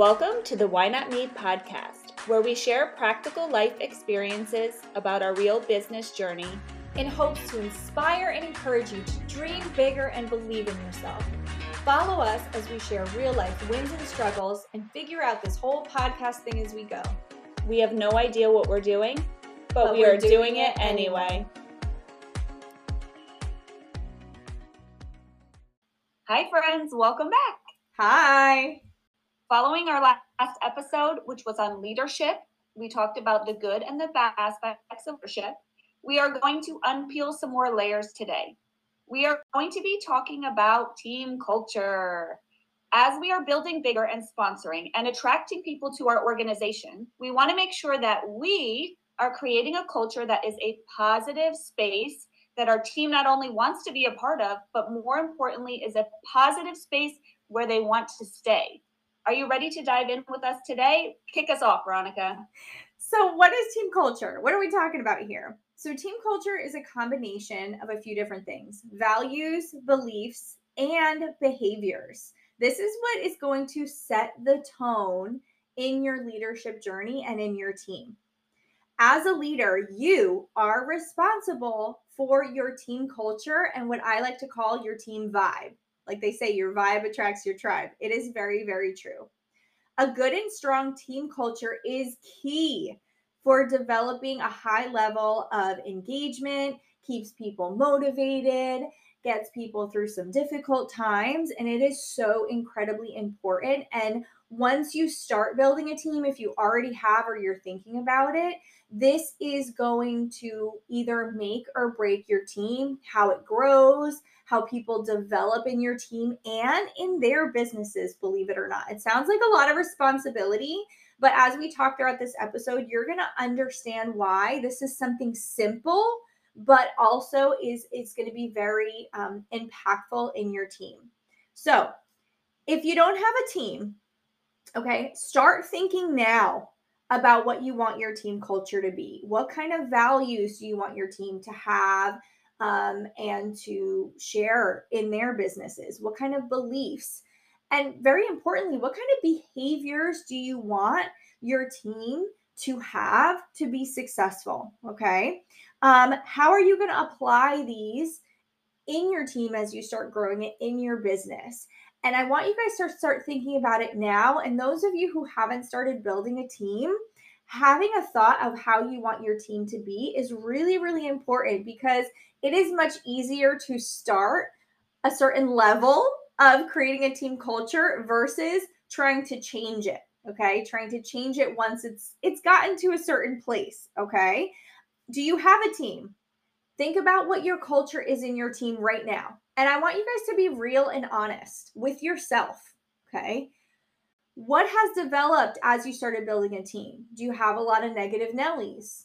Welcome to the Why Not Me podcast, where we share practical life experiences about our real business journey in hopes to inspire and encourage you to dream bigger and believe in yourself. Follow us as we share real life wins and struggles and figure out this whole podcast thing as we go. We have no idea what we're doing, but, but we are doing, doing it anyway. anyway. Hi, friends. Welcome back. Hi. Following our last episode, which was on leadership, we talked about the good and the bad aspects of leadership. We are going to unpeel some more layers today. We are going to be talking about team culture. As we are building bigger and sponsoring and attracting people to our organization, we want to make sure that we are creating a culture that is a positive space that our team not only wants to be a part of, but more importantly, is a positive space where they want to stay. Are you ready to dive in with us today? Kick us off, Veronica. So, what is team culture? What are we talking about here? So, team culture is a combination of a few different things values, beliefs, and behaviors. This is what is going to set the tone in your leadership journey and in your team. As a leader, you are responsible for your team culture and what I like to call your team vibe. Like they say, your vibe attracts your tribe. It is very, very true. A good and strong team culture is key for developing a high level of engagement, keeps people motivated, gets people through some difficult times, and it is so incredibly important. And once you start building a team, if you already have or you're thinking about it, this is going to either make or break your team, how it grows, how people develop in your team and in their businesses, believe it or not. It sounds like a lot of responsibility, but as we talk throughout this episode, you're going to understand why this is something simple, but also is, is going to be very um, impactful in your team. So if you don't have a team, okay, start thinking now about what you want your team culture to be. What kind of values do you want your team to have? um, and to share in their businesses? What kind of beliefs? And very importantly, what kind of behaviors do you want your team to have to be successful? Okay. Um, how are you going to apply these in your team as you start growing it in your business? And I want you guys to start thinking about it now. And those of you who haven't started building a team, having a thought of how you want your team to be is really, really important because it is much easier to start a certain level of creating a team culture versus trying to change it okay trying to change it once it's it's gotten to a certain place okay do you have a team think about what your culture is in your team right now and i want you guys to be real and honest with yourself okay what has developed as you started building a team do you have a lot of negative nellies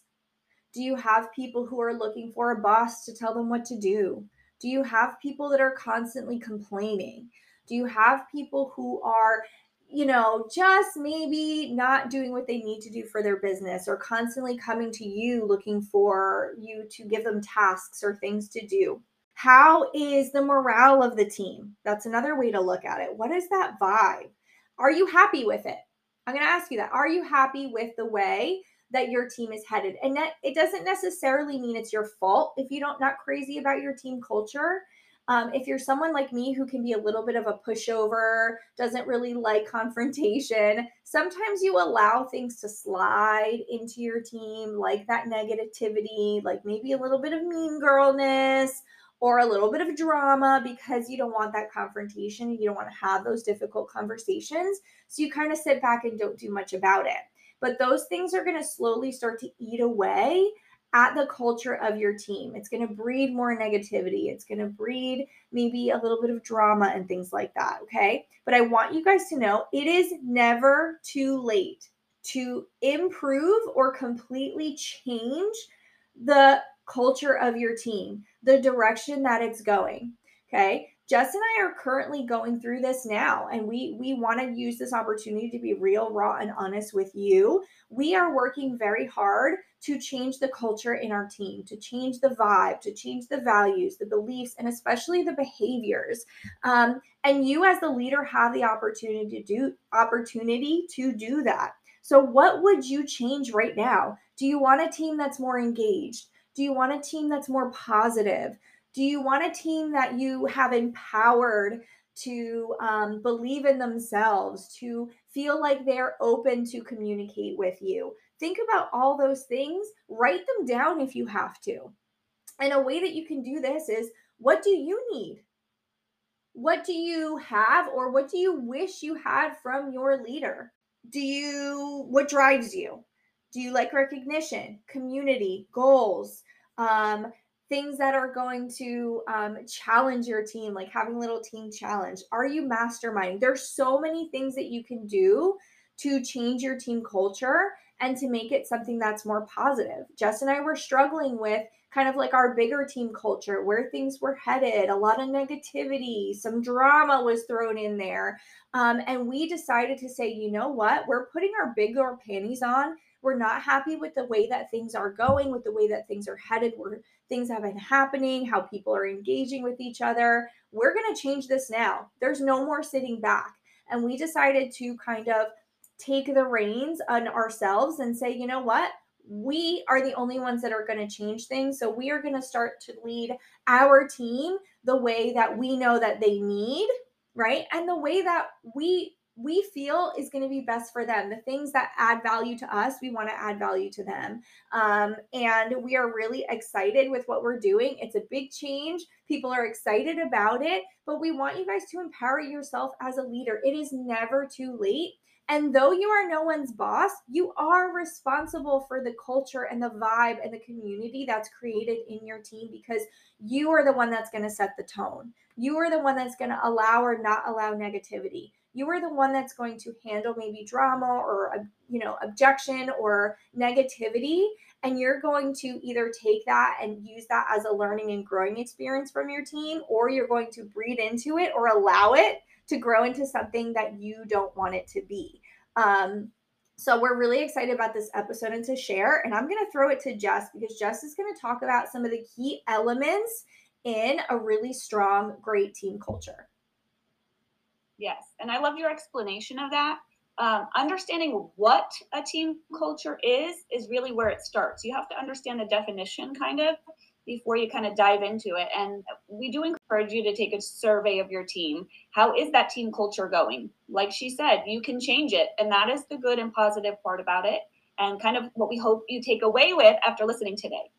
do you have people who are looking for a boss to tell them what to do? Do you have people that are constantly complaining? Do you have people who are, you know, just maybe not doing what they need to do for their business or constantly coming to you looking for you to give them tasks or things to do? How is the morale of the team? That's another way to look at it. What is that vibe? Are you happy with it? I'm going to ask you that. Are you happy with the way that your team is headed. And that it doesn't necessarily mean it's your fault if you don't not crazy about your team culture. Um, if you're someone like me who can be a little bit of a pushover, doesn't really like confrontation, sometimes you allow things to slide into your team, like that negativity, like maybe a little bit of mean girlness or a little bit of drama because you don't want that confrontation. You don't want to have those difficult conversations. So you kind of sit back and don't do much about it. But those things are going to slowly start to eat away at the culture of your team. It's going to breed more negativity. It's going to breed maybe a little bit of drama and things like that. Okay. But I want you guys to know it is never too late to improve or completely change the culture of your team, the direction that it's going. Okay. Jess and I are currently going through this now, and we we want to use this opportunity to be real, raw, and honest with you. We are working very hard to change the culture in our team, to change the vibe, to change the values, the beliefs, and especially the behaviors. Um, and you, as the leader, have the opportunity to do opportunity to do that. So, what would you change right now? Do you want a team that's more engaged? Do you want a team that's more positive? Do you want a team that you have empowered to um, believe in themselves, to feel like they're open to communicate with you? Think about all those things, write them down if you have to. And a way that you can do this is what do you need? What do you have, or what do you wish you had from your leader? Do you, what drives you? Do you like recognition, community, goals? Um, things that are going to um, challenge your team, like having a little team challenge? Are you masterminding? There's so many things that you can do to change your team culture and to make it something that's more positive. Jess and I were struggling with kind of like our bigger team culture, where things were headed, a lot of negativity, some drama was thrown in there. Um, and we decided to say, you know what? We're putting our bigger panties on we're not happy with the way that things are going, with the way that things are headed, where things have been happening, how people are engaging with each other. We're going to change this now. There's no more sitting back. And we decided to kind of take the reins on ourselves and say, you know what? We are the only ones that are going to change things. So we are going to start to lead our team the way that we know that they need, right? And the way that we we feel is going to be best for them. The things that add value to us, we want to add value to them. Um, and we are really excited with what we're doing. It's a big change. People are excited about it, but we want you guys to empower yourself as a leader. It is never too late. And though you are no one's boss, you are responsible for the culture and the vibe and the community that's created in your team because you are the one that's going to set the tone. You are the one that's going to allow or not allow negativity you are the one that's going to handle maybe drama or you know objection or negativity and you're going to either take that and use that as a learning and growing experience from your team or you're going to breed into it or allow it to grow into something that you don't want it to be. Um, so we're really excited about this episode and to share and i'm going to throw it to jess because jess is going to talk about some of the key elements in a really strong great team culture Yes. And I love your explanation of that. Um, understanding what a team culture is is really where it starts. You have to understand the definition kind of before you kind of dive into it. And we do encourage you to take a survey of your team. How is that team culture going? Like she said, you can change it. And that is the good and positive part about it. And kind of what we hope you take away with after listening today.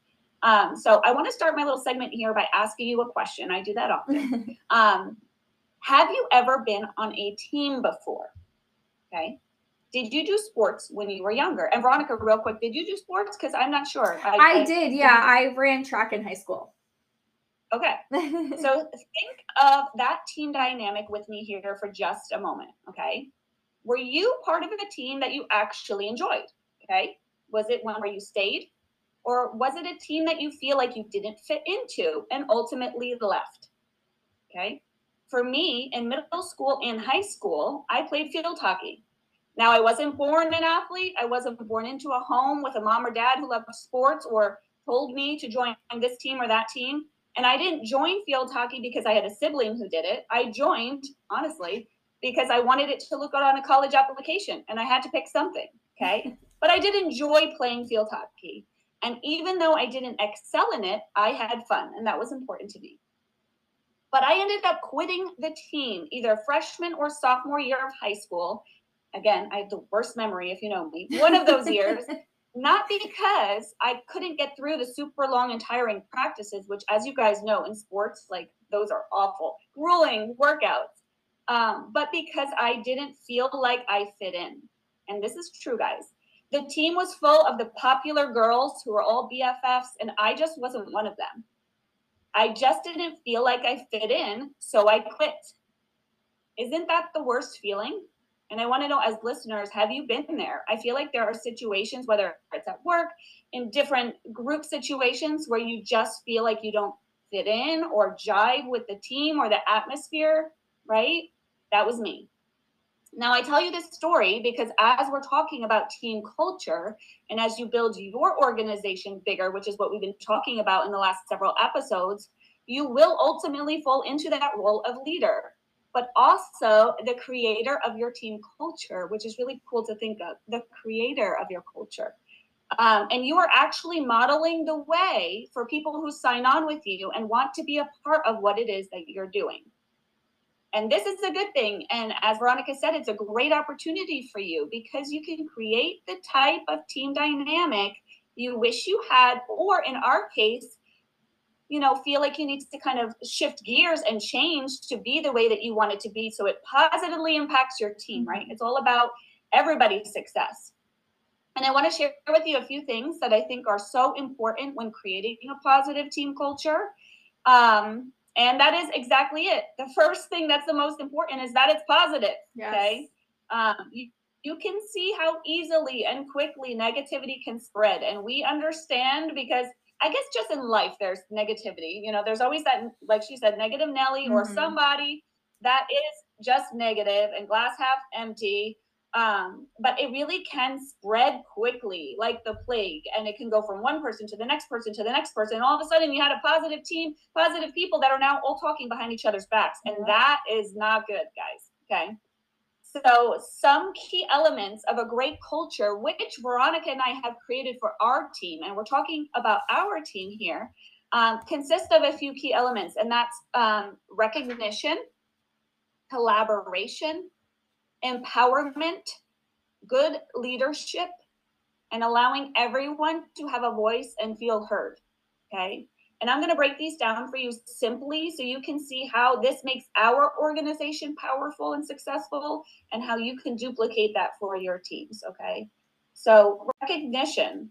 Um, so I want to start my little segment here by asking you a question. I do that often. um, have you ever been on a team before? Okay. Did you do sports when you were younger? And Veronica, real quick, did you do sports? Because I'm not sure. I, I, I did. Yeah, I ran track in high school. Okay. so think of that team dynamic with me here for just a moment. Okay. Were you part of a team that you actually enjoyed? Okay. Was it one where you stayed? Or was it a team that you feel like you didn't fit into and ultimately left? Okay for me in middle school and high school, I played field hockey. Now, I wasn't born an athlete. I wasn't born into a home with a mom or dad who loved sports or told me to join this team or that team. And I didn't join field hockey because I had a sibling who did it. I joined, honestly, because I wanted it to look good on a college application and I had to pick something. Okay. but I did enjoy playing field hockey. And even though I didn't excel in it, I had fun. And that was important to me. But I ended up quitting the team either freshman or sophomore year of high school. Again, I have the worst memory if you know me. One of those years, not because I couldn't get through the super long and tiring practices, which, as you guys know, in sports, like those are awful, grueling workouts, um, but because I didn't feel like I fit in. And this is true, guys. The team was full of the popular girls who were all BFFs, and I just wasn't one of them. I just didn't feel like I fit in, so I quit. Isn't that the worst feeling? And I want to know, as listeners, have you been there? I feel like there are situations, whether it's at work, in different group situations, where you just feel like you don't fit in or jive with the team or the atmosphere, right? That was me. Now, I tell you this story because as we're talking about team culture and as you build your organization bigger, which is what we've been talking about in the last several episodes, you will ultimately fall into that role of leader, but also the creator of your team culture, which is really cool to think of the creator of your culture. Um, and you are actually modeling the way for people who sign on with you and want to be a part of what it is that you're doing. And this is a good thing. And as Veronica said, it's a great opportunity for you because you can create the type of team dynamic you wish you had, or in our case, you know, feel like you need to kind of shift gears and change to be the way that you want it to be so it positively impacts your team, right? It's all about everybody's success. And I want to share with you a few things that I think are so important when creating a positive team culture. Um, and that is exactly it. The first thing that's the most important is that it's positive. Yes. Okay. Um, you, you can see how easily and quickly negativity can spread. And we understand because I guess just in life, there's negativity. You know, there's always that, like she said, negative Nelly mm-hmm. or somebody that is just negative and glass half empty um, but it really can spread quickly like the plague and it can go from one person to the next person to the next person. And all of a sudden you had a positive team positive people that are now all talking behind each other's backs and that is not good guys okay? So some key elements of a great culture which veronica and i have created for our team and we're talking about our team here um, consist of a few key elements and that's um, recognition collaboration empowerment, good leadership, and allowing everyone to have a voice and feel heard. Okay. And I'm going to break these down for you simply so you can see how this makes our organization powerful and successful and how you can duplicate that for your teams. Okay. So, recognition.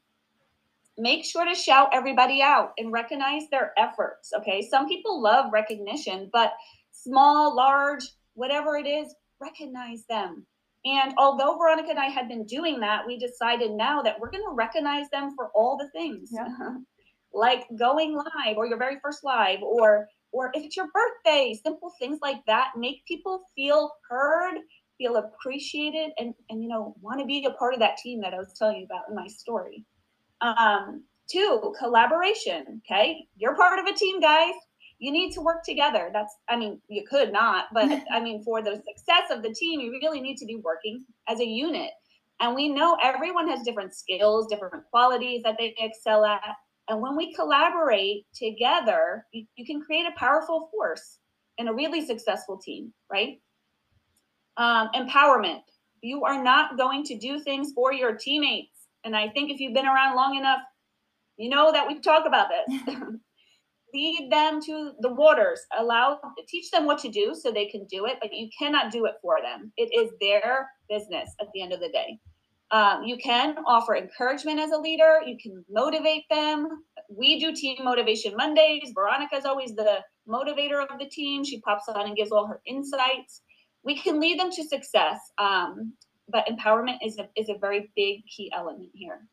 Make sure to shout everybody out and recognize their efforts. Okay. Some people love recognition, but small, large, whatever it is, recognize them. And although Veronica and I had been doing that, we decided now that we're going to recognize them for all the things, like going live or your very first live, or or if it's your birthday, simple things like that make people feel heard, feel appreciated, and and you know want to be a part of that team that I was telling you about in my story. Um, two, collaboration. Okay, you're part of a team, guys you need to work together. That's, I mean, you could not, but I mean, for the success of the team, you really need to be working as a unit. And we know everyone has different skills, different qualities that they excel at. And when we collaborate together, you, you can create a powerful force in a really successful team, right? Um, empowerment. You are not going to do things for your teammates. And I think if you've been around long enough, you know that we talk about this. lead them to the waters. Allow teach them what to do so they can do it but you cannot do it for them. It is their business at the end of the day. Um, you can offer encouragement as a leader. You can motivate them. We do team motivation mondays. Veronica is always the motivator of the team. She pops on and gives all her insights. We can lead them to success um, but empowerment is a, is a very big key element here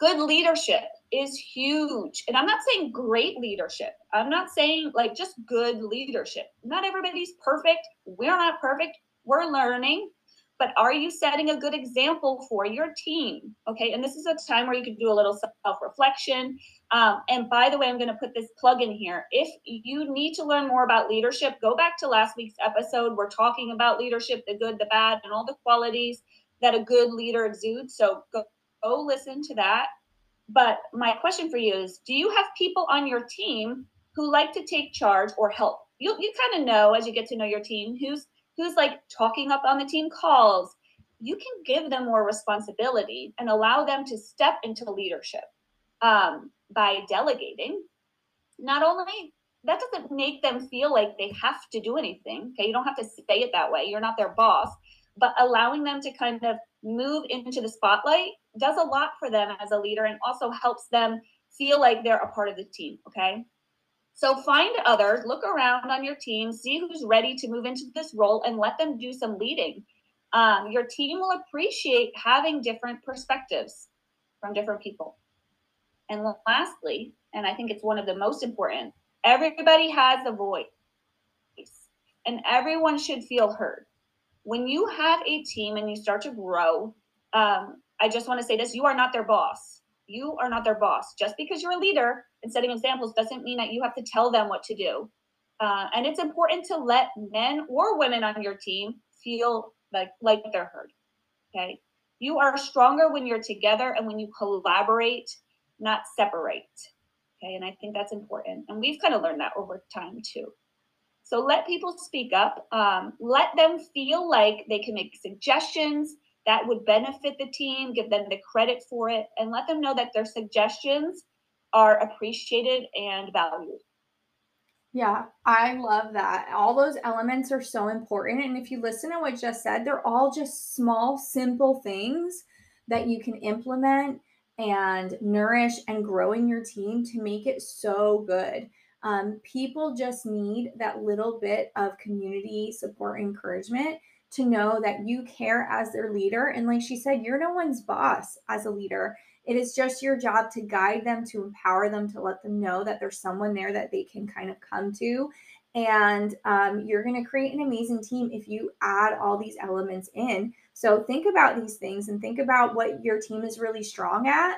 good leadership is huge. And I'm not saying great leadership. I'm not saying like just good leadership. Not everybody's perfect. We're not perfect. We're learning. But are you setting a good example for your team? Okay. And this is a time where you can do a little self reflection. Um, and by the way, I'm going to put this plug in here. If you need to learn more about leadership, go back to last week's episode. We're talking about leadership, the good, the bad, and all the qualities that a good leader exudes. So go, go listen to that. But my question for you is do you have people on your team who like to take charge or help? You you kind of know as you get to know your team who's who's like talking up on the team calls. You can give them more responsibility and allow them to step into leadership um, by delegating. Not only that doesn't make them feel like they have to do anything. Okay, you don't have to say it that way. You're not their boss, but allowing them to kind of move into the spotlight does a lot for them as a leader and also helps them feel like they're a part of the team. Okay. So find others, look around on your team, see who's ready to move into this role, and let them do some leading. Um, your team will appreciate having different perspectives from different people. And lastly, and I think it's one of the most important, everybody has a voice and everyone should feel heard. When you have a team and you start to grow, um, I just want to say this you are not their boss. You are not their boss. Just because you're a leader and setting examples doesn't mean that you have to tell them what to do. Uh, and it's important to let men or women on your team feel like, like they're heard. Okay. You are stronger when you're together and when you collaborate, not separate. Okay. And I think that's important. And we've kind of learned that over time too. So let people speak up. Um, let them feel like they can make suggestions that would benefit the team, give them the credit for it, and let them know that their suggestions are appreciated and valued. Yeah, I love that. All those elements are so important. And if you listen to what Jess said, they're all just small, simple things that you can implement and nourish and grow in your team to make it so good. Um, people just need that little bit of community support encouragement to know that you care as their leader. And like she said, you're no one's boss as a leader. It is just your job to guide them, to empower them, to let them know that there's someone there that they can kind of come to. And um, you're going to create an amazing team if you add all these elements in. So think about these things and think about what your team is really strong at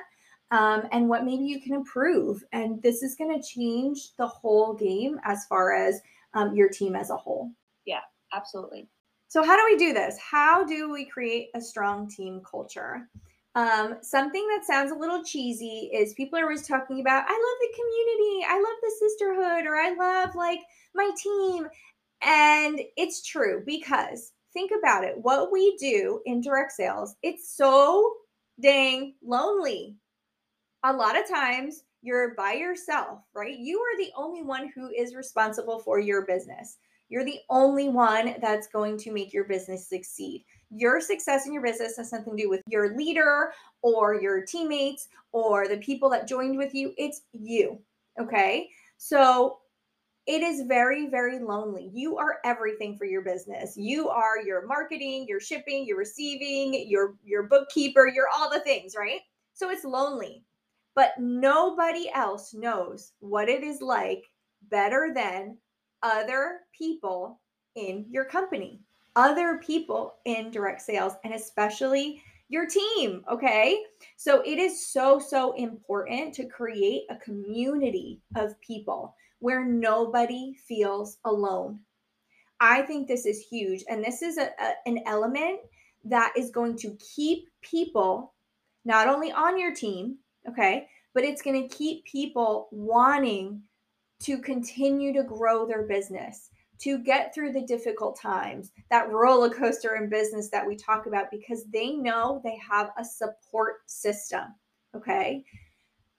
um, and what maybe you can improve. And this is going to change the whole game as far as um, your team as a whole. Yeah, absolutely. So, how do we do this? How do we create a strong team culture? Um, something that sounds a little cheesy is people are always talking about, I love the community, I love the sisterhood, or I love like my team. And it's true because think about it. What we do in direct sales, it's so dang lonely a lot of times you're by yourself, right? You are the only one who is responsible for your business. You're the only one that's going to make your business succeed. Your success in your business has nothing to do with your leader or your teammates or the people that joined with you. It's you. Okay. So it is very, very lonely. You are everything for your business. You are your marketing, your shipping, your receiving, your your bookkeeper, you're all the things, right? So it's lonely but nobody else knows what it is like better than other people in your company, other people in direct sales, and especially your team. Okay. So it is so, so important to create a community of people where nobody feels alone. I think this is huge. And this is a, a, an element that is going to keep people not only on your team, Okay. But it's going to keep people wanting to continue to grow their business, to get through the difficult times, that roller coaster in business that we talk about, because they know they have a support system. Okay.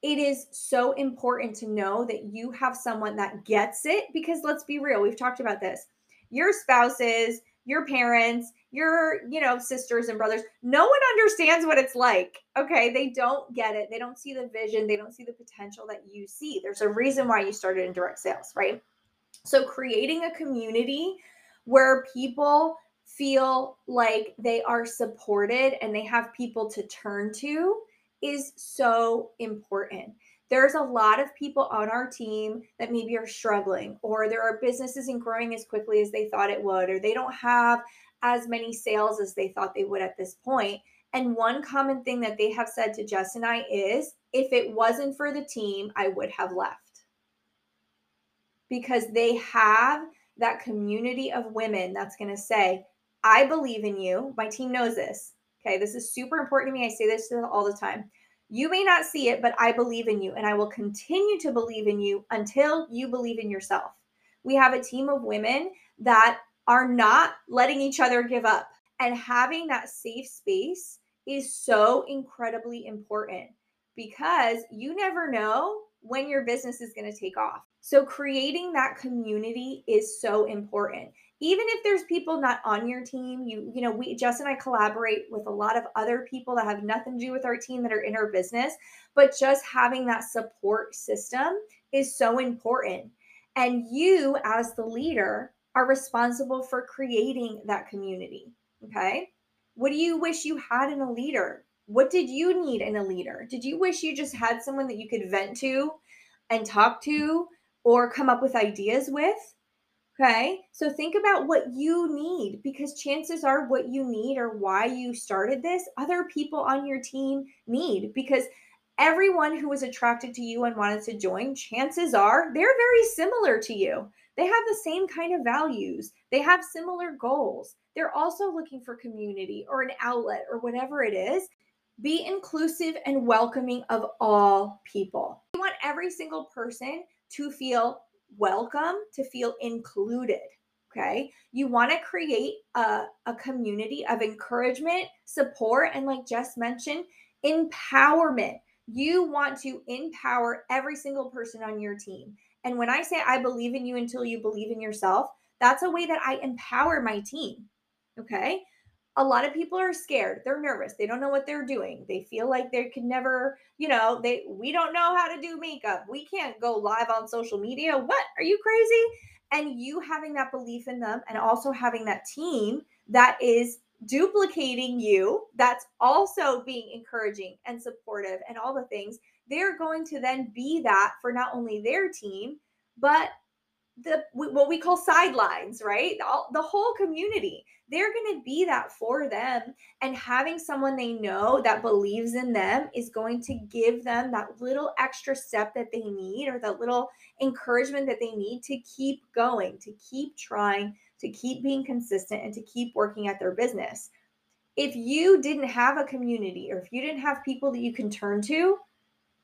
It is so important to know that you have someone that gets it because let's be real, we've talked about this. Your spouses, your parents, your, you know, sisters and brothers. No one understands what it's like. Okay. They don't get it. They don't see the vision. They don't see the potential that you see. There's a reason why you started in direct sales, right? So creating a community where people feel like they are supported and they have people to turn to is so important there's a lot of people on our team that maybe are struggling, or there are businesses and growing as quickly as they thought it would, or they don't have as many sales as they thought they would at this point. And one common thing that they have said to Jess and I is if it wasn't for the team, I would have left. Because they have that community of women that's going to say, I believe in you. My team knows this. Okay. This is super important to me. I say this all the time. You may not see it, but I believe in you, and I will continue to believe in you until you believe in yourself. We have a team of women that are not letting each other give up, and having that safe space is so incredibly important because you never know when your business is going to take off. So creating that community is so important even if there's people not on your team you you know we Jess and I collaborate with a lot of other people that have nothing to do with our team that are in our business but just having that support system is so important and you as the leader are responsible for creating that community okay what do you wish you had in a leader What did you need in a leader? Did you wish you just had someone that you could vent to and talk to or come up with ideas with? Okay. So think about what you need because chances are what you need or why you started this, other people on your team need because everyone who was attracted to you and wanted to join, chances are they're very similar to you. They have the same kind of values, they have similar goals. They're also looking for community or an outlet or whatever it is. Be inclusive and welcoming of all people. You want every single person to feel welcome, to feel included. Okay. You want to create a, a community of encouragement, support, and like Jess mentioned, empowerment. You want to empower every single person on your team. And when I say I believe in you until you believe in yourself, that's a way that I empower my team. Okay a lot of people are scared they're nervous they don't know what they're doing they feel like they can never you know they we don't know how to do makeup we can't go live on social media what are you crazy? And you having that belief in them and also having that team that is duplicating you that's also being encouraging and supportive and all the things they're going to then be that for not only their team but the what we call sidelines, right? All, the whole community. They're going to be that for them and having someone they know that believes in them is going to give them that little extra step that they need or that little encouragement that they need to keep going, to keep trying, to keep being consistent and to keep working at their business. If you didn't have a community or if you didn't have people that you can turn to,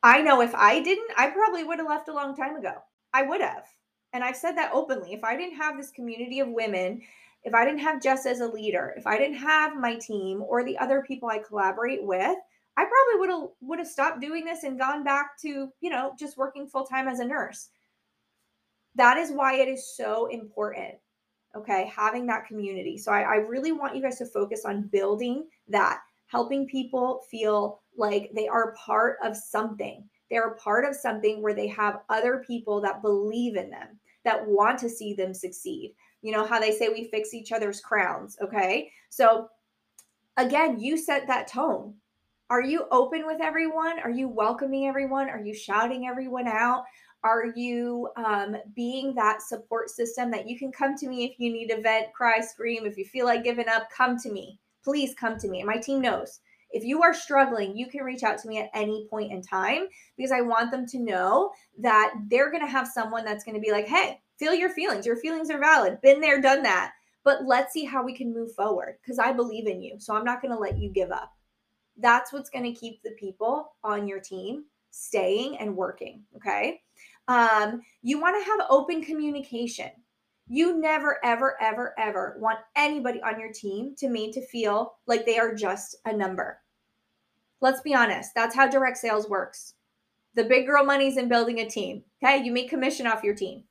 I know if I didn't, I probably would have left a long time ago. I would have and I've said that openly, if I didn't have this community of women, if I didn't have Jess as a leader, if I didn't have my team or the other people I collaborate with, I probably would have would have stopped doing this and gone back to, you know, just working full time as a nurse. That is why it is so important. Okay, having that community. So I, I really want you guys to focus on building that, helping people feel like they are part of something they're part of something where they have other people that believe in them, that want to see them succeed. You know how they say we fix each other's crowns. Okay. So, again, you set that tone. Are you open with everyone? Are you welcoming everyone? Are you shouting everyone out? Are you um, being that support system that you can come to me if you need to vent, cry, scream? If you feel like giving up, come to me. Please come to me. And my team knows if you are struggling, you can reach out to me at any point in time because I want them to know that they're going to have someone that's going to be like, hey, feel your feelings. Your feelings are valid. Been there, done that. But let's see how we can move forward because I believe in you. So I'm not going to let you give up. That's what's going to keep the people on your team staying and working. Okay. Um, you want to have open communication. You never, ever, ever, ever want anybody on your team to me to feel like they are just a number. Let's be honest, that's how direct sales works. The big girl money's in building a team. Okay, you make commission off your team.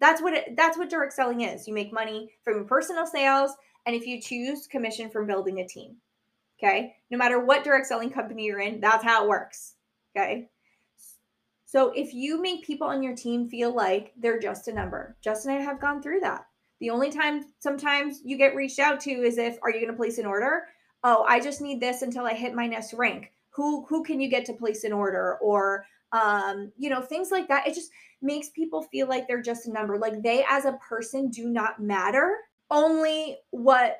That's what it, that's what direct selling is. You make money from personal sales, and if you choose, commission from building a team. Okay, no matter what direct selling company you're in, that's how it works. Okay, so if you make people on your team feel like they're just a number, Justin and I have gone through that. The only time sometimes you get reached out to is if are you going to place an order? Oh, I just need this until I hit my next rank. Who who can you get to place an order or um, you know, things like that. It just makes people feel like they're just a number. Like they as a person do not matter. Only what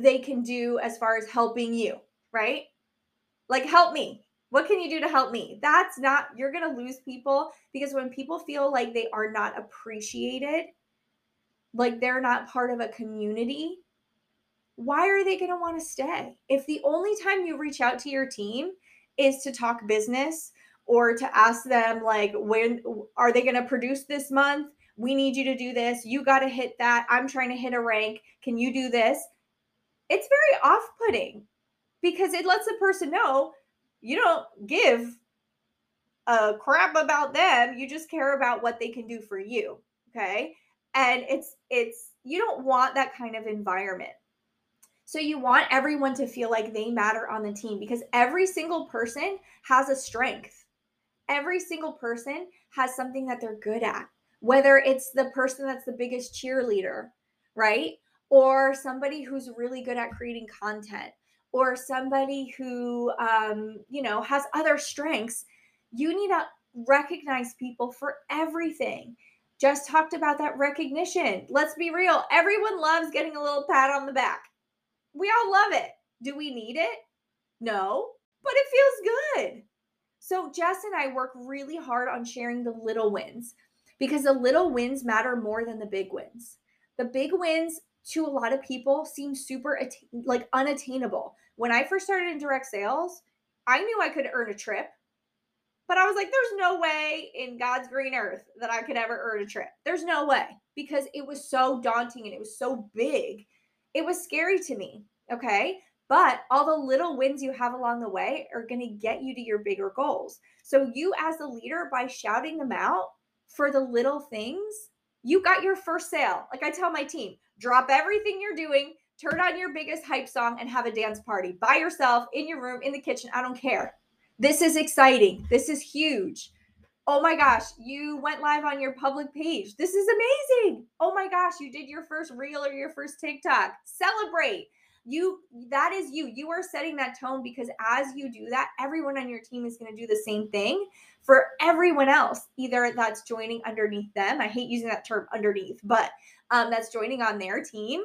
they can do as far as helping you, right? Like help me what can you do to help me? That's not, you're going to lose people because when people feel like they are not appreciated, like they're not part of a community, why are they going to want to stay? If the only time you reach out to your team is to talk business or to ask them, like, when are they going to produce this month? We need you to do this. You got to hit that. I'm trying to hit a rank. Can you do this? It's very off putting because it lets the person know you don't give a crap about them you just care about what they can do for you okay? And it's it's you don't want that kind of environment. So you want everyone to feel like they matter on the team because every single person has a strength. Every single person has something that they're good at whether it's the person that's the biggest cheerleader right? Or somebody who's really good at creating content or somebody who um, you know has other strengths you need to recognize people for everything. Jess talked about that recognition. Let's be real everyone loves getting a little pat on the back. We all love it. Do we need it? No but it feels good. So jess and i work really hard on sharing the little wins because the little wins matter more than the big wins. The big wins to a lot of people seem super like unattainable. When I first started in direct sales, I knew I could earn a trip, but I was like, there's no way in God's green earth that I could ever earn a trip. There's no way because it was so daunting and it was so big. It was scary to me. Okay. But all the little wins you have along the way are going to get you to your bigger goals. So, you as a leader, by shouting them out for the little things, you got your first sale. Like I tell my team, drop everything you're doing, turn on your biggest hype song, and have a dance party by yourself in your room, in the kitchen. I don't care. This is exciting. This is huge. Oh my gosh, you went live on your public page. This is amazing. Oh my gosh, you did your first reel or your first TikTok. Celebrate you that is you you are setting that tone because as you do that everyone on your team is going to do the same thing for everyone else either that's joining underneath them i hate using that term underneath but um, that's joining on their team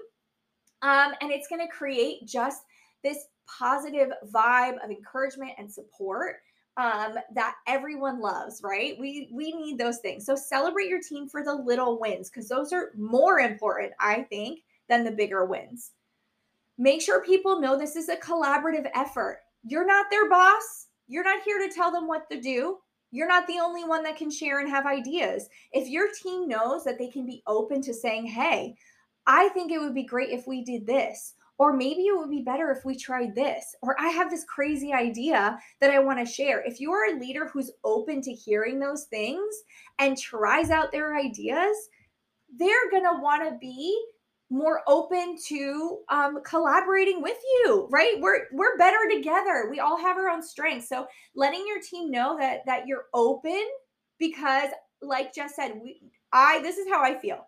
um, and it's going to create just this positive vibe of encouragement and support um, that everyone loves, right? We we need those things. So celebrate your team for the little wins because those are more important, I think, than the bigger wins. Make sure people know this is a collaborative effort. You're not their boss. You're not here to tell them what to do. You're not the only one that can share and have ideas. If your team knows that they can be open to saying, hey, I think it would be great if we did this, or maybe it would be better if we tried this, or I have this crazy idea that I want to share. If you are a leader who's open to hearing those things and tries out their ideas, they're going to want to be more open to um, collaborating with you right? We're we're better together. We all have our own strengths. So letting your team know that that you're open because like jess said we i this is how i feel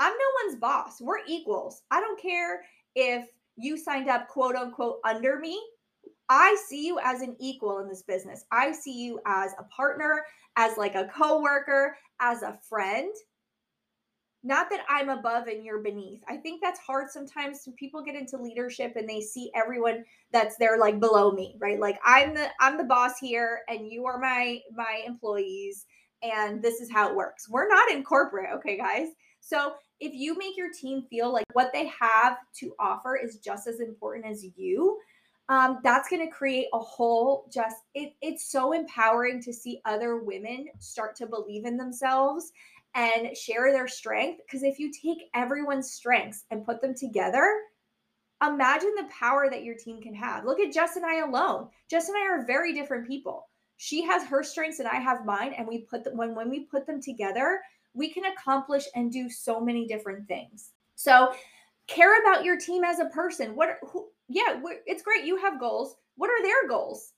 i'm no one's boss we're equals i don't care if you signed up quote unquote under me i see you as an equal in this business i see you as a partner as like a coworker as a friend not that I'm above and you're beneath. I think that's hard sometimes when people get into leadership and they see everyone that's there like below me, right? Like I'm the I'm the boss here and you are my my employees and this is how it works. We're not in corporate, okay guys? So if you make your team feel like what they have to offer is just as important as you, um, that's going to create a whole just it, it's so empowering to see other women start to believe in themselves and share their strength. Because if you take everyone's strengths and put them together, imagine the power that your team can have. Look at Jess and I alone. Jess and I are very different people. She has her strengths and I have mine, and we put them when when we put them together, we can accomplish and do so many different things. So, care about your team as a person. What? Who, yeah, it's great. You have goals. What are their goals?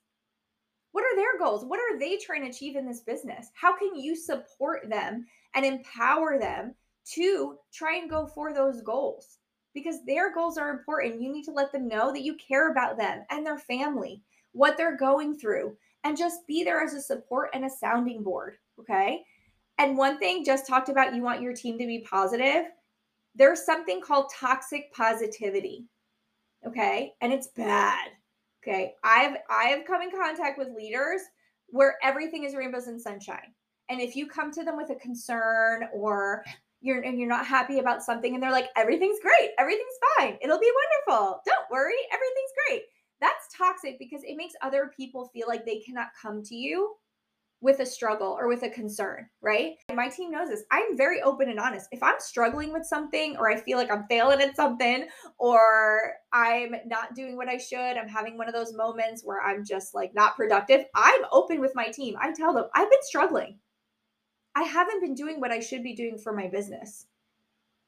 What are their goals? What are they trying to achieve in this business? How can you support them and empower them to try and go for those goals? Because their goals are important. You need to let them know that you care about them and their family, what they're going through, and just be there as a support and a sounding board. Okay. And one thing Jess talked about you want your team to be positive. There's something called toxic positivity. Okay. And it's bad Okay. I've I've come in contact with leaders where everything is rainbows and sunshine. And if you come to them with a concern or you're and you're not happy about something and they're like, everything's great, everything's fine, it'll be wonderful. Don't worry, everything's great. That's toxic because it makes other people feel like they cannot come to you with a struggle or with a concern, right? My team knows this. I'm very open and honest. If I'm struggling with something or I feel like I'm failing at something or I'm not doing what I should, I'm having one of those moments where I'm just like not productive, I'm open with my team. I tell them, I've been struggling. I haven't been doing what I should be doing for my business.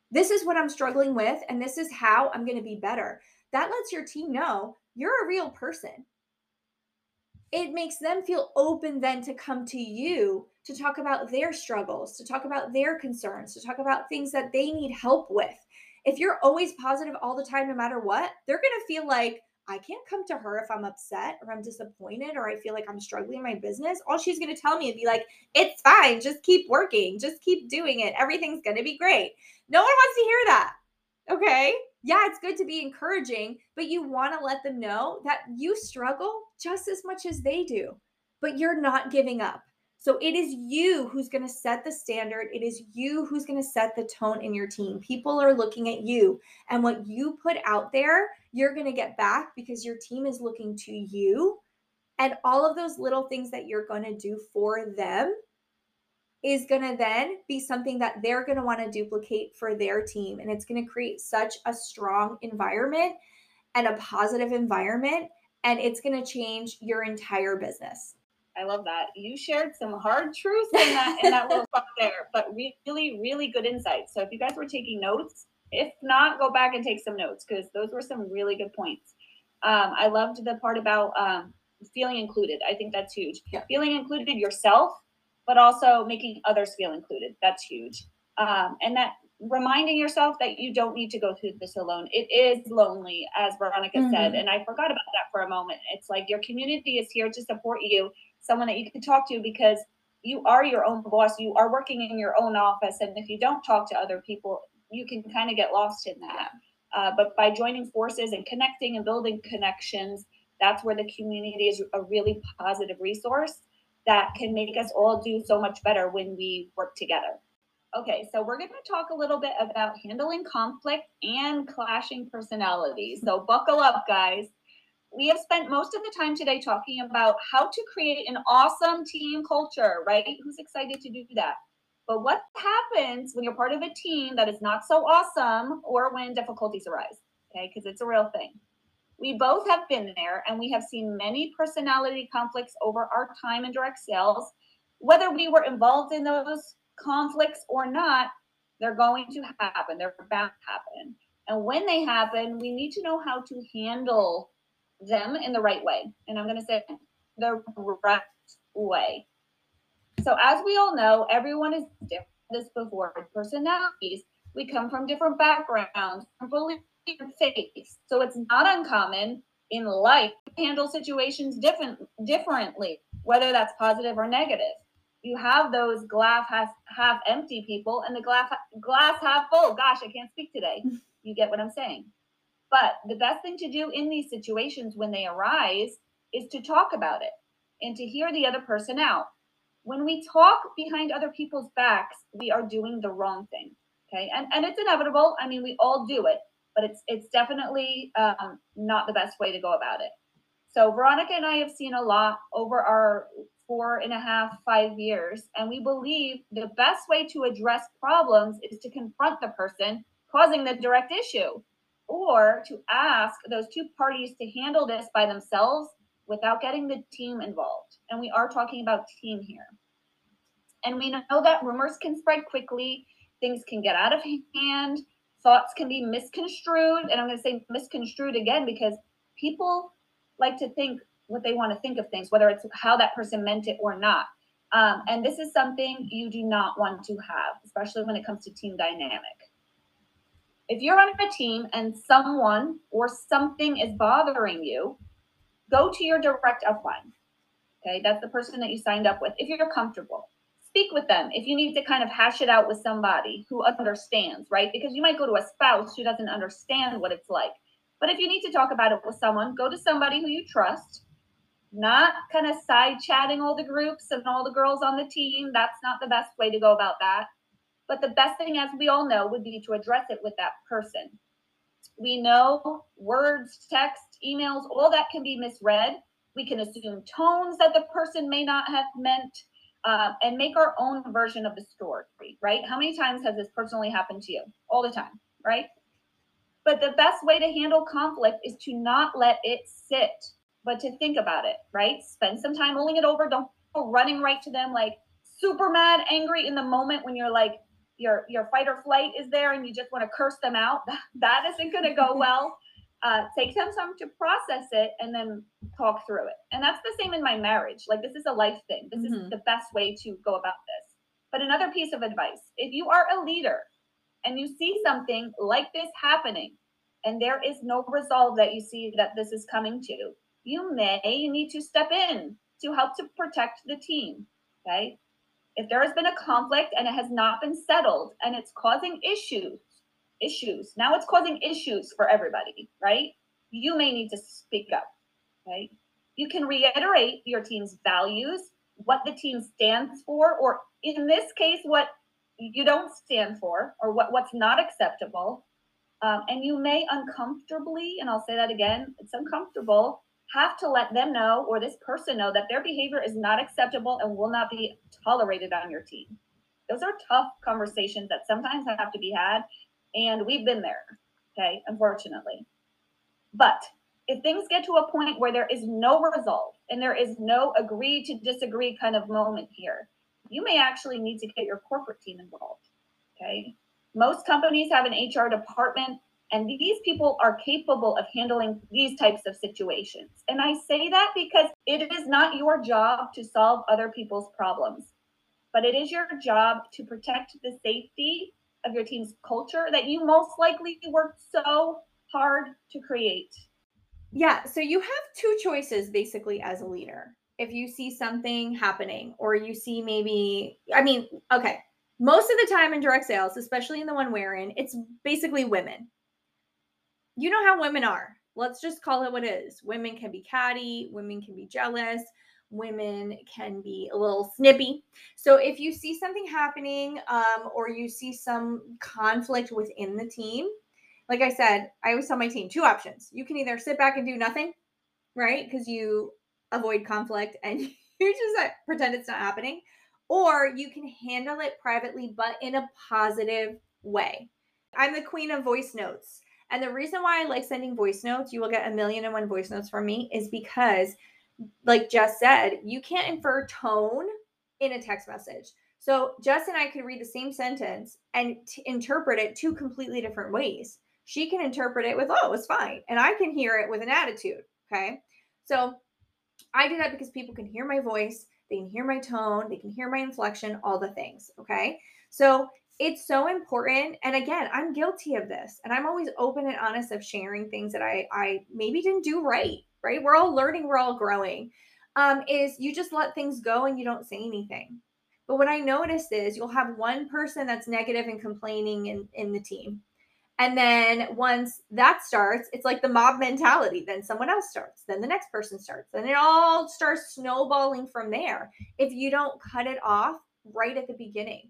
This is what I'm struggling with, and this is how I'm going to be better. That lets your team know you're a real person it makes them feel open then to come to you to talk about their struggles, to talk about their concerns, to talk about things that they need help with. If you're always positive all the time, no matter what, they're going to feel like, I can't come to her if I'm upset or I'm disappointed or I feel like I'm struggling in my business. All she's going to tell me and be like, it's fine. Just keep working. Just keep doing it. Everything's going to be great. No one wants to hear that. Okay. Yeah, it's good to be encouraging, but you want to let them know that you struggle just as much as they do, but you're not giving up. So it is you who's going to set the standard. It is you who's going to set the tone in your team. People are looking at you, and what you put out there, you're going to get back because your team is looking to you. And all of those little things that you're going to do for them is going to then be something that they're going to want to duplicate for their team. And it's going to create such a strong environment and a positive environment. And it's going to change your entire business. I love that. You shared some hard truths in that in that little spot there, but really, really good insights. So if you guys were taking notes, if not, go back and take some notes because those were some really good points. Um, I loved the part about um, feeling included. I think that's huge. Yeah. Feeling included yourself, but also making others feel included. That's huge. Um, and that reminding yourself that you don't need to go through this alone. It is lonely, as Veronica mm-hmm. said, and I forgot about that for a moment. It's like your community is here to support you someone that you can talk to because you are your own boss. You are working in your own office. And if you don't talk to other people, you can kind of get lost in that. Uh, but by joining forces and connecting and building connections, that's where the community is a really positive resource that can make us all do so much better when we work together. Okay, so we're going to talk a little bit about handling conflict and clashing personalities. So buckle up, guys we have spent most of the time today talking about how to create an awesome team culture, right? Who's excited to do that? But what happens when you're part of a team that is not so awesome or when difficulties arise? Okay, because it's a real thing. We both have been there and we have seen many personality conflicts over our time in direct sales. Whether we were involved in those conflicts or not, they're going to happen. They're bound to happen. And when they happen, we need to know how to handle them in the right way. And I'm going to say the right way. So, as we all know, everyone is different. This before personalities, we come from different backgrounds, from different faiths. So, it's not uncommon in life to handle situations different differently, whether that's positive or negative. You have those glass half, half empty people and the glass glass half full. Gosh, I can't speak today. You get what I'm saying. But the best thing to do in these situations when they arise is to talk about it and to hear the other person out. When we talk behind other people's backs, we are doing the wrong thing. Okay. And, and it's inevitable. I mean, we all do it, but it's it's definitely um, not the best way to go about it. So Veronica and I have seen a lot over our four and a half, five years, and we believe the best way to address problems is to confront the person causing the direct issue or to ask those two parties to handle this by themselves without getting the team involved. And we are talking about team here. And we know that rumors can spread quickly, things can get out of hand, thoughts can be misconstrued. And I'm going to say misconstrued again because people like to think what they want to think of things, whether it's how that person meant it or not. Um, and this is something you do not want to have, especially when it comes to team dynamic if you're on a team and someone or something is bothering you, go to your direct upline. Okay, that's the person that you signed up with. If you're comfortable, speak with them. If you need to kind of hash it out with somebody who understands, right? Because you might go to a spouse who doesn't understand what it's like. But if you need to talk about it with someone, go to somebody who you trust, not kind of side chatting all the groups and all the girls on the team. That's not the best way to go about that. But the best thing, as we all know, would be to address it with that person. We know words, text, emails, all that can be misread. We can assume tones that the person may not have meant uh, and make our own version of the story, right? How many times has this personally happened to you? All the time, right? But the best way to handle conflict is to not let it sit, but to think about it, right? Spend some time mulling it over. Don't go running right to them like super mad, angry in the moment when you're like, your your fight or flight is there and you just want to curse them out that isn't going to go well uh, take some time to process it and then talk through it and that's the same in my marriage like this is a life thing this mm-hmm. is the best way to go about this but another piece of advice if you are a leader and you see something like this happening and there is no resolve that you see that this is coming to, you may need to step in to help to protect the team. Okay. If there has been a conflict and it has not been settled and it's causing issues, issues, now it's causing issues for everybody, right? You may need to speak up. Okay. You can reiterate your team's values, what the team stands for, or in this case, what you don't stand for, or what, what's not acceptable. Um, and you may uncomfortably, and I'll say that again, it's uncomfortable, have to let them know or this person know that their behavior is not acceptable and will not be tolerated on your team. Those are tough conversations that sometimes have to be had, and we've been there, okay, unfortunately. But if things get to a point where there is no resolve and there is no agree to disagree kind of moment here, you may actually need to get your corporate team involved. Okay. Most companies have an HR department, and these people are capable of handling these types of situations. And I say that because it is not your job to solve other people's problems, but it is your job to protect the safety of your team's culture that you most likely worked so hard to create. Yeah, so you have two choices basically as a leader. If you see something happening, or you see maybe, I mean, okay, most of the time in direct sales, especially in the one we're in, it's basically women. You know how women are. Let's just call it what it is. Women can be catty, women can be jealous, women can be a little snippy. So if you see something happening um, or you see some conflict within the team, like I said, I always tell my team two options. You can either sit back and do nothing, right? Because you avoid conflict and you just like, pretend it's not happening, or you can handle it privately, but in a positive way. I'm the queen of voice notes. And the reason why I like sending voice notes, you will get a million and one voice notes from me, is because, like Jess said, you can't infer tone in a text message. So Jess and I could read the same sentence and t- interpret it two completely different ways she can interpret it with, oh, it's fine. And I can hear it with an attitude. Okay. So I do that because people can hear my voice, they can hear my tone, they can hear my inflection, all the things. Okay. So it's so important. And again, I'm guilty of this. And I'm always open and honest of sharing things that I I maybe didn't do right. Right. We're all learning, we're all growing. Um, is you just let things go and you don't say anything. But what I noticed is you'll have one person that's negative and complaining in, in the team. And then once that starts, it's like the mob mentality. Then someone else starts, then the next person starts, and it all starts snowballing from there if you don't cut it off right at the beginning.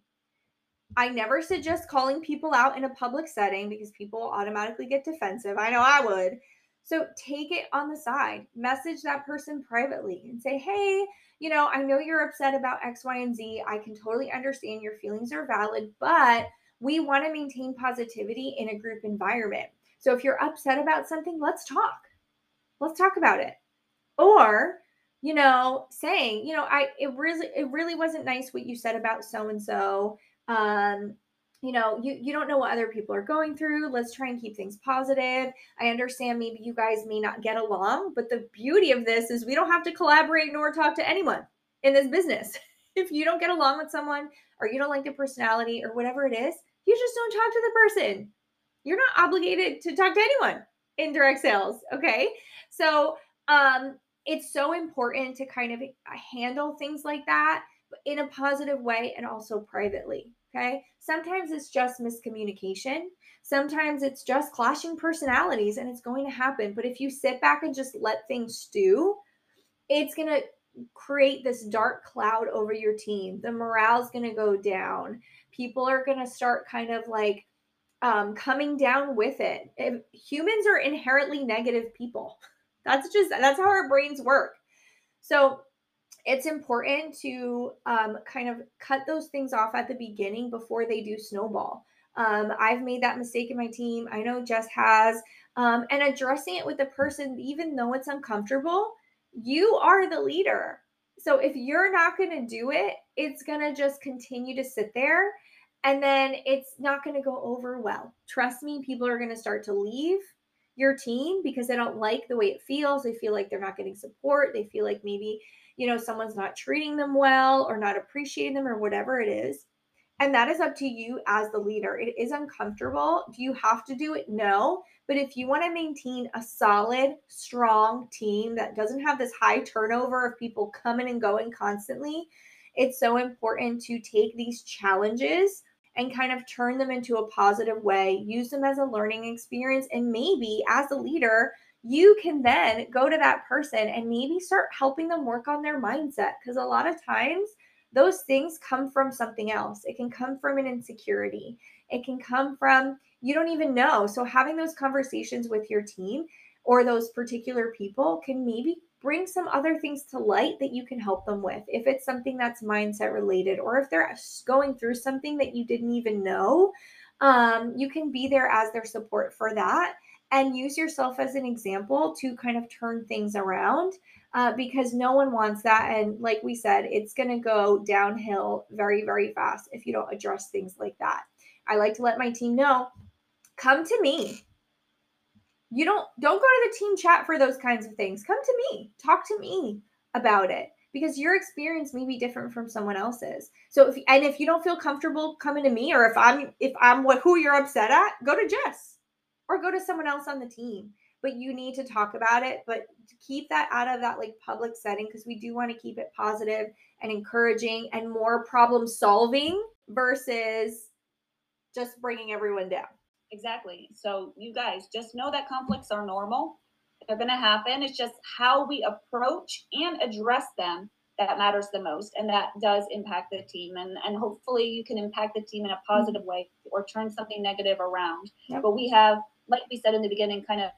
I never suggest calling people out in a public setting because people automatically get defensive. I know I would. So take it on the side, message that person privately and say, hey, you know, I know you're upset about X, Y, and Z. I can totally understand your feelings are valid, but we want to maintain positivity in a group environment. So if you're upset about something, let's talk. Let's talk about it. Or, you know, saying, you know, I it really it really wasn't nice what you said about so and so. Um, you know, you you don't know what other people are going through. Let's try and keep things positive. I understand maybe you guys may not get along, but the beauty of this is we don't have to collaborate nor talk to anyone in this business. if you don't get along with someone or you don't like their personality or whatever it is, you just don't talk to the person. You're not obligated to talk to anyone in direct sales. Okay. So, um, it's so important to kind of handle things like that in a positive way and also privately. Okay. Sometimes it's just miscommunication. Sometimes it's just clashing personalities and it's going to happen. But if you sit back and just let things stew, it's going to create this dark cloud over your team. The morale's going to go down. People are going to start kind of like um, coming down with it. If humans are inherently negative people. That's just that's how our brains work. So it's important to um, kind of cut those things off at the beginning before they do snowball. Um, I've made that mistake in my team. I know Jess has. Um, and addressing it with the person, even though it's uncomfortable, you are the leader. So if you're not going to do it, it's going to just continue to sit there and then it's not going to go over well. Trust me, people are going to start to leave your team because they don't like the way it feels. They feel like they're not getting support. They feel like maybe, you know, someone's not treating them well or not appreciating them or whatever it is. And that is up to you as the leader. It is uncomfortable. Do you have to do it? No. But if you want to maintain a solid, strong team that doesn't have this high turnover of people coming and going constantly, it's so important to take these challenges and kind of turn them into a positive way, use them as a learning experience, and maybe as a leader, you can then go to that person and maybe start helping them work on their mindset. Because a lot of times, those things come from something else. It can come from an insecurity. It can come from you don't even know. So, having those conversations with your team or those particular people can maybe bring some other things to light that you can help them with. If it's something that's mindset related, or if they're going through something that you didn't even know, um, you can be there as their support for that and use yourself as an example to kind of turn things around uh, because no one wants that. And like we said, it's going to go downhill very, very fast if you don't address things like that. I like to let my team know come to me you don't don't go to the team chat for those kinds of things come to me talk to me about it because your experience may be different from someone else's so if and if you don't feel comfortable coming to me or if i'm if i'm what who you're upset at go to jess or go to someone else on the team but you need to talk about it but keep that out of that like public setting because we do want to keep it positive and encouraging and more problem solving versus just bringing everyone down Exactly. So you guys just know that conflicts are normal. They're going to happen. It's just how we approach and address them that matters the most and that does impact the team and and hopefully you can impact the team in a mm-hmm. positive way or turn something negative around yep. but we have like we said in the beginning kind of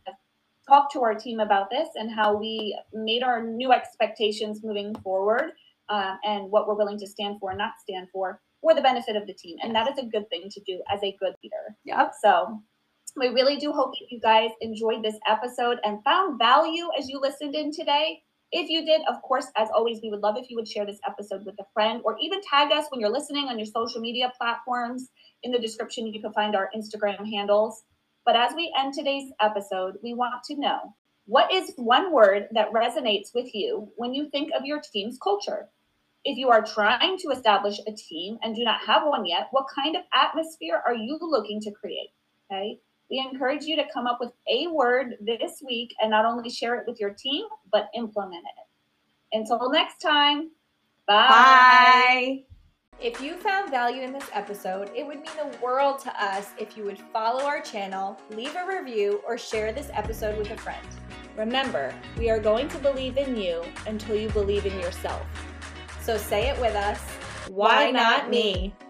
talked to our team about this and how we made our new expectations moving forward uh, and what we're willing to stand for and not stand for for the benefit of the team. And that is a good thing to do as a good leader. Yeah. So we really do hope that you guys enjoyed this episode and found value as you listened in today. If you did, of course, as always, we would love if you would share this episode with a friend or even tag us when you're listening on your social media platforms. In the description, you can find our Instagram handles. But as we end today's episode, we want to know what is one word that resonates with you when you think of your team's culture? If you are trying to establish a team and do not have one yet, what kind of atmosphere are you looking to create? Okay. We encourage you to come up with a word this week and not only share it with your team, but implement it. Until next time, bye. bye. If you found value in this episode, it would mean the world to us if you would follow our channel, leave a review, or share this episode with a friend. Remember, we are going to believe in you until you believe in yourself. So say it with us. Why, Why not, me? me?